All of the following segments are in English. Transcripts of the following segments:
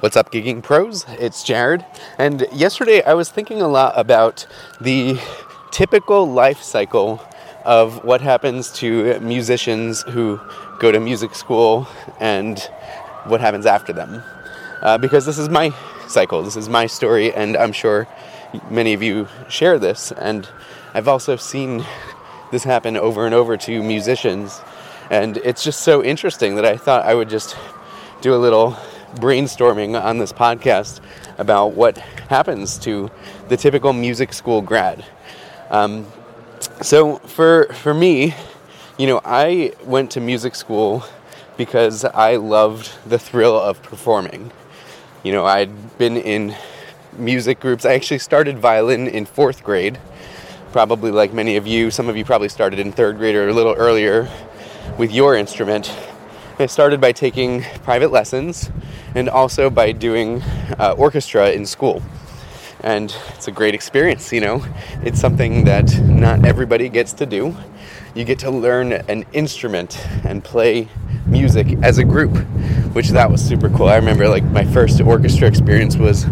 What's up, Gigging Pros? It's Jared. And yesterday I was thinking a lot about the typical life cycle of what happens to musicians who go to music school and what happens after them. Uh, because this is my cycle, this is my story, and I'm sure many of you share this. And I've also seen this happen over and over to musicians. And it's just so interesting that I thought I would just do a little brainstorming on this podcast about what happens to the typical music school grad. Um, so for for me, you know, I went to music school because I loved the thrill of performing. You know, I'd been in music groups. I actually started violin in fourth grade, probably like many of you. Some of you probably started in third grade or a little earlier with your instrument. I started by taking private lessons and also by doing uh, orchestra in school. And it's a great experience, you know. It's something that not everybody gets to do. You get to learn an instrument and play music as a group, which that was super cool. I remember like my first orchestra experience was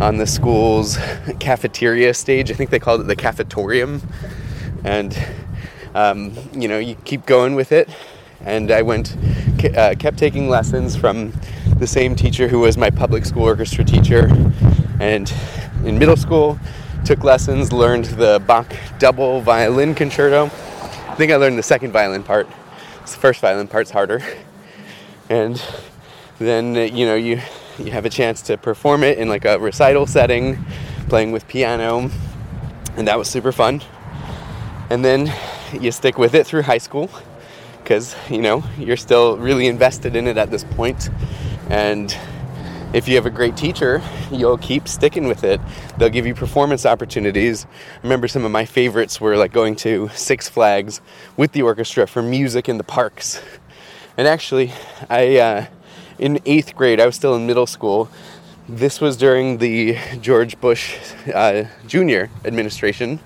on the school's cafeteria stage. I think they called it the cafetorium. And um, you know, you keep going with it. And I went, uh, kept taking lessons from the same teacher who was my public school orchestra teacher. And in middle school, took lessons, learned the Bach double violin concerto. I think I learned the second violin part. The first violin part's harder. And then you know you you have a chance to perform it in like a recital setting, playing with piano, and that was super fun. And then you stick with it through high school because you know you're still really invested in it at this point and if you have a great teacher, you'll keep sticking with it. They'll give you performance opportunities. I remember some of my favorites were like going to Six Flags with the orchestra for music in the parks. And actually, I uh, in eighth grade, I was still in middle school. This was during the George Bush uh, Jr. administration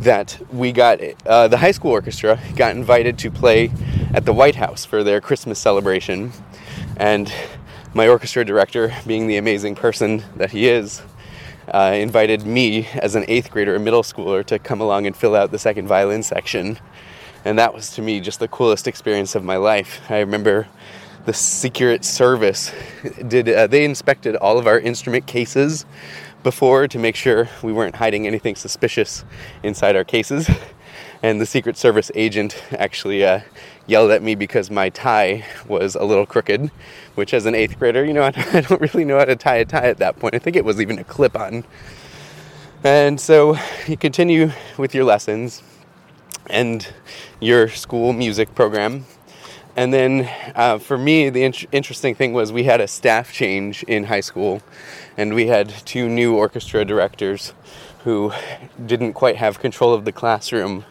that we got uh, the high school orchestra got invited to play at the White House for their Christmas celebration, and my orchestra director, being the amazing person that he is, uh, invited me as an eighth grader, a middle schooler, to come along and fill out the second violin section. And that was to me just the coolest experience of my life. I remember the Secret Service did uh, they inspected all of our instrument cases before to make sure we weren't hiding anything suspicious inside our cases. And the Secret Service agent actually uh, yelled at me because my tie was a little crooked, which as an eighth grader, you know, I don't really know how to tie a tie at that point. I think it was even a clip on. And so you continue with your lessons and your school music program. And then uh, for me, the in- interesting thing was we had a staff change in high school, and we had two new orchestra directors who didn't quite have control of the classroom.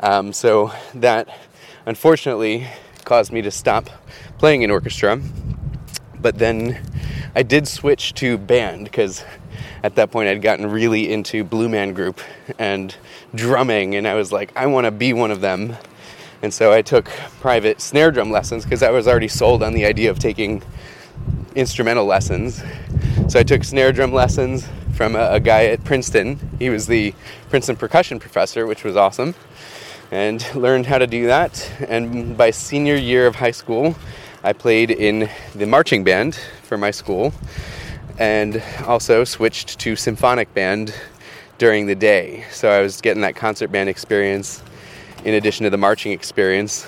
Um, so that unfortunately caused me to stop playing in orchestra. But then I did switch to band because at that point I'd gotten really into Blue Man Group and drumming, and I was like, I want to be one of them. And so I took private snare drum lessons because I was already sold on the idea of taking instrumental lessons. So I took snare drum lessons from a, a guy at Princeton. He was the Princeton percussion professor, which was awesome and learned how to do that. And by senior year of high school, I played in the marching band for my school and also switched to symphonic band during the day. So I was getting that concert band experience in addition to the marching experience,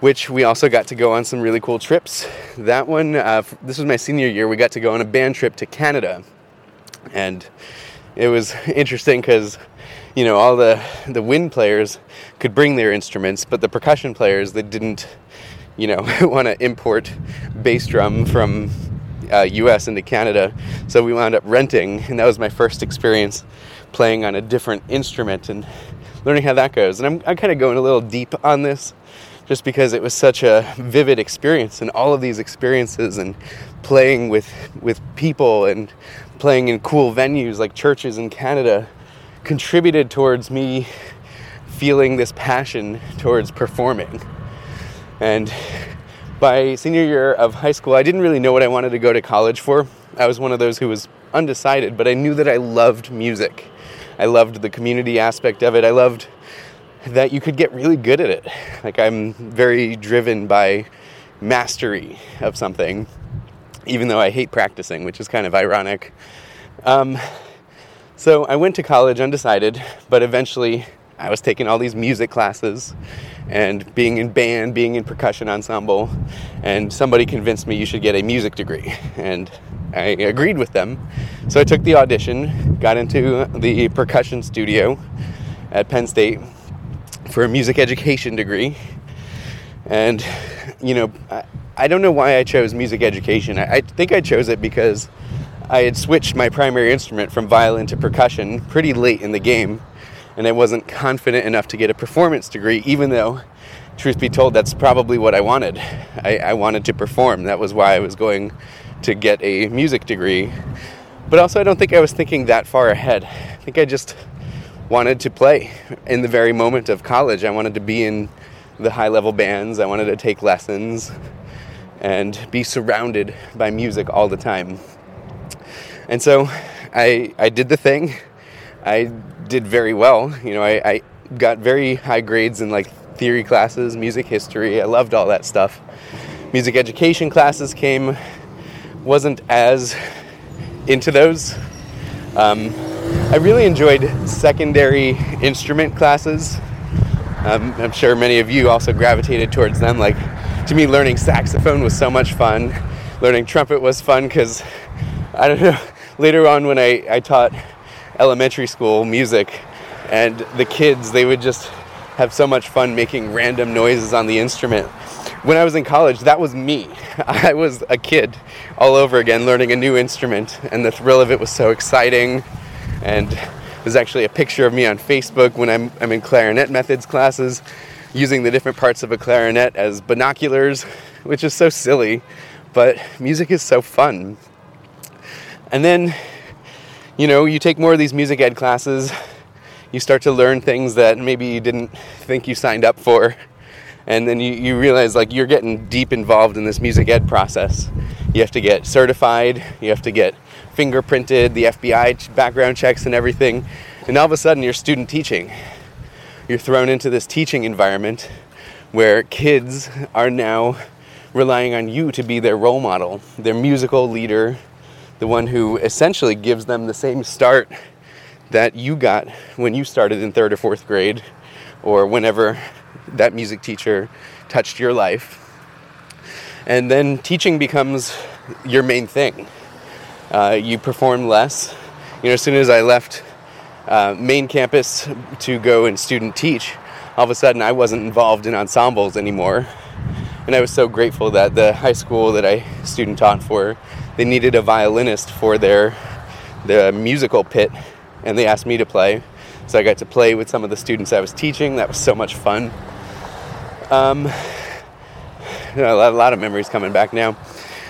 which we also got to go on some really cool trips. That one, uh, this was my senior year, we got to go on a band trip to Canada. And it was interesting because you know all the the wind players could bring their instruments but the percussion players they didn't you know want to import bass drum from uh, U.S. into Canada, so we wound up renting, and that was my first experience playing on a different instrument and learning how that goes. And I'm, I'm kind of going a little deep on this just because it was such a vivid experience and all of these experiences and playing with with people and playing in cool venues like churches in Canada contributed towards me feeling this passion towards performing. And by senior year of high school, I didn't really know what I wanted to go to college for. I was one of those who was undecided, but I knew that I loved music. I loved the community aspect of it. I loved that you could get really good at it. Like, I'm very driven by mastery of something, even though I hate practicing, which is kind of ironic. Um, so I went to college undecided, but eventually I was taking all these music classes and being in band, being in percussion ensemble, and somebody convinced me you should get a music degree. And I agreed with them. So I took the audition, got into the percussion studio at Penn State for a music education degree. And, you know, I, I don't know why I chose music education. I, I think I chose it because I had switched my primary instrument from violin to percussion pretty late in the game and I wasn't confident enough to get a performance degree, even though, truth be told, that's probably what I wanted. I, I wanted to perform. That was why I was going to get a music degree. But also, I don't think I was thinking that far ahead. I think I just wanted to play in the very moment of college. I wanted to be in the high level bands, I wanted to take lessons and be surrounded by music all the time. And so I, I did the thing. I did very well. You know, I, I got very high grades in like theory classes, music history. I loved all that stuff. Music education classes came, wasn't as into those. Um, I really enjoyed secondary instrument classes. Um, I'm sure many of you also gravitated towards them. Like, to me, learning saxophone was so much fun. Learning trumpet was fun because, I don't know, later on when I, I taught elementary school music, and the kids they would just have so much fun making random noises on the instrument. When I was in college, that was me. I was a kid all over again learning a new instrument, and the thrill of it was so exciting. And there's actually a picture of me on Facebook when I'm, I'm in clarinet methods classes using the different parts of a clarinet as binoculars, which is so silly, but music is so fun. And then you know, you take more of these music ed classes, you start to learn things that maybe you didn't think you signed up for. And then you, you realize like you're getting deep involved in this music ed process. You have to get certified, you have to get fingerprinted, the FBI background checks and everything. And all of a sudden you're student teaching. You're thrown into this teaching environment where kids are now relying on you to be their role model, their musical leader, the one who essentially gives them the same start that you got when you started in third or fourth grade or whenever that music teacher touched your life. And then teaching becomes your main thing. Uh, you perform less. You know, as soon as I left uh, main campus to go and student teach, all of a sudden I wasn't involved in ensembles anymore. And I was so grateful that the high school that I student taught for they needed a violinist for their the musical pit, and they asked me to play. So I got to play with some of the students I was teaching. That was so much fun. Um, you know, a lot of memories coming back now.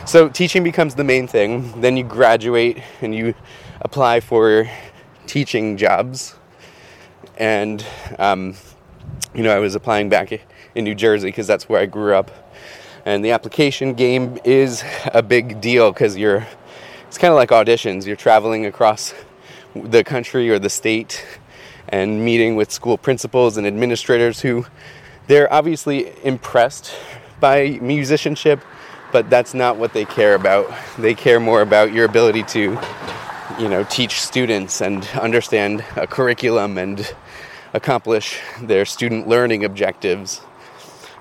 So teaching becomes the main thing. Then you graduate and you apply for teaching jobs. And um, you know, I was applying back in New Jersey because that's where I grew up and the application game is a big deal because you're it's kind of like auditions you're traveling across the country or the state and meeting with school principals and administrators who they're obviously impressed by musicianship but that's not what they care about they care more about your ability to you know teach students and understand a curriculum and accomplish their student learning objectives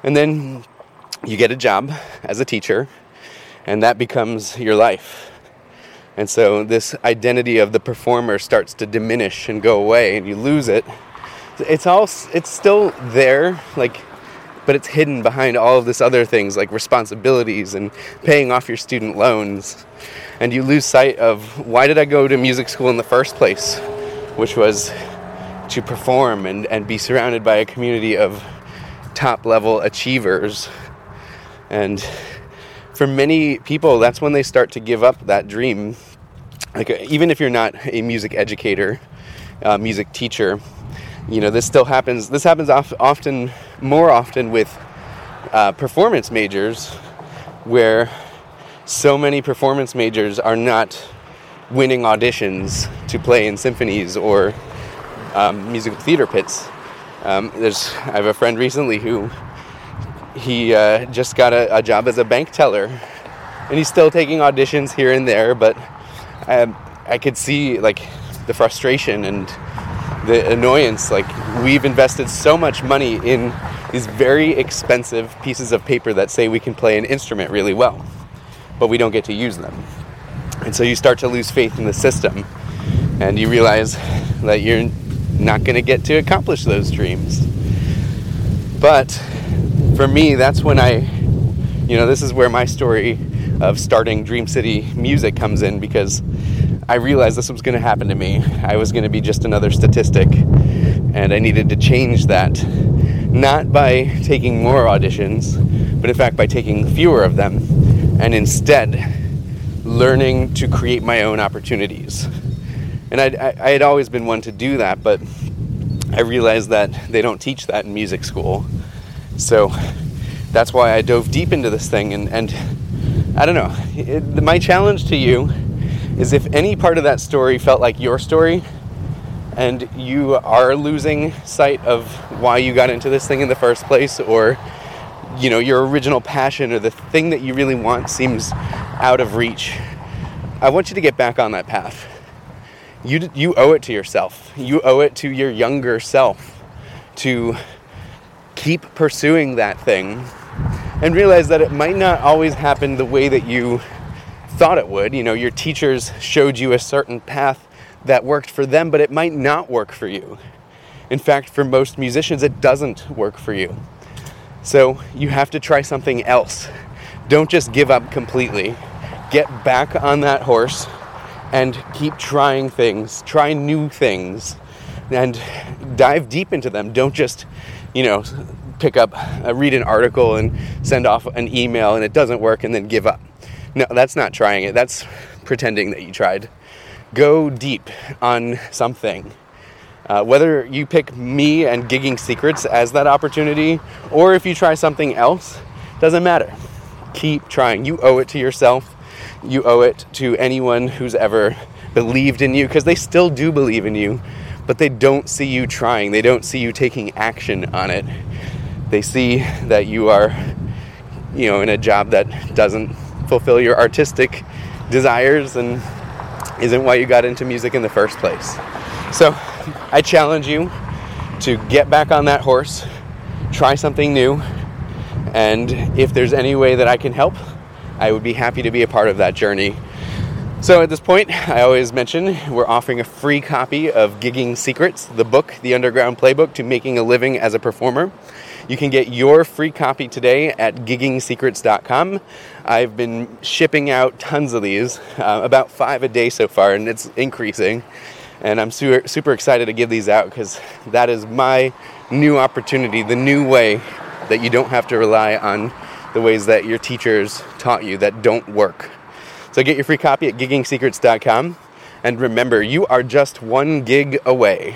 and then you get a job as a teacher, and that becomes your life. And so this identity of the performer starts to diminish and go away, and you lose it. It's all it's still there, like but it's hidden behind all of this other things like responsibilities and paying off your student loans. And you lose sight of why did I go to music school in the first place, which was to perform and, and be surrounded by a community of top level achievers. And for many people, that's when they start to give up that dream. Like, even if you're not a music educator, uh, music teacher, you know, this still happens. This happens often, more often with uh, performance majors, where so many performance majors are not winning auditions to play in symphonies or um, musical theater pits. Um, there's, I have a friend recently who he uh, just got a, a, job as a bank teller, and he's still taking auditions here and there. But I, um, I could see like the frustration and the annoyance. Like we've invested so much money in these very expensive pieces of paper that say we can play an instrument really well, but we don't get to use them. And so you start to lose faith in the system, and you realize that you're not going to get to accomplish those dreams. But for me, that's when I, you know, this is where my story of starting Dream City Music comes in because I realized this was going to happen to me. I was going to be just another statistic, and I needed to change that. Not by taking more auditions, but in fact by taking fewer of them, and instead learning to create my own opportunities. And I'd, I, I had always been one to do that, but I realized that they don't teach that in music school. So that's why I dove deep into this thing. And, and I don't know, it, my challenge to you is if any part of that story felt like your story and you are losing sight of why you got into this thing in the first place or you know your original passion or the thing that you really want seems out of reach i want you to get back on that path you you owe it to yourself you owe it to your younger self to keep pursuing that thing and realize that it might not always happen the way that you thought it would. You know, your teachers showed you a certain path that worked for them, but it might not work for you. In fact, for most musicians, it doesn't work for you. So you have to try something else. Don't just give up completely. Get back on that horse and keep trying things, try new things, and dive deep into them. Don't just, you know, pick up, uh, read an article and send off an email and it doesn't work and then give up. No, that's not trying it. That's pretending that you tried. Go deep on something. Uh, whether you pick me and gigging secrets as that opportunity, or if you try something else, doesn't matter. Keep trying. You owe it to yourself. You owe it to anyone who's ever believed in you, because they still do believe in you, but they don't see you trying. They don't see you taking action on it. They see that you are, you know, in a job that doesn't fulfill your artistic desires and isn't why you got into music in the first place. So I challenge you to get back on that horse, try something new, and if there's any way that I can help, I would be happy to be a part of that journey. So at this point, I always mention we're offering a free copy of Gigging Secrets, the book, the underground playbook to making a living as a performer. You can get your free copy today at giggingsecrets.com. I've been shipping out tons of these, uh, about five a day so far, and it's increasing. And I'm super, super excited to give these out because that is my new opportunity, the new way that you don't have to rely on the ways that your teachers taught you that don't work. So get your free copy at giggingsecrets.com. And remember, you are just one gig away.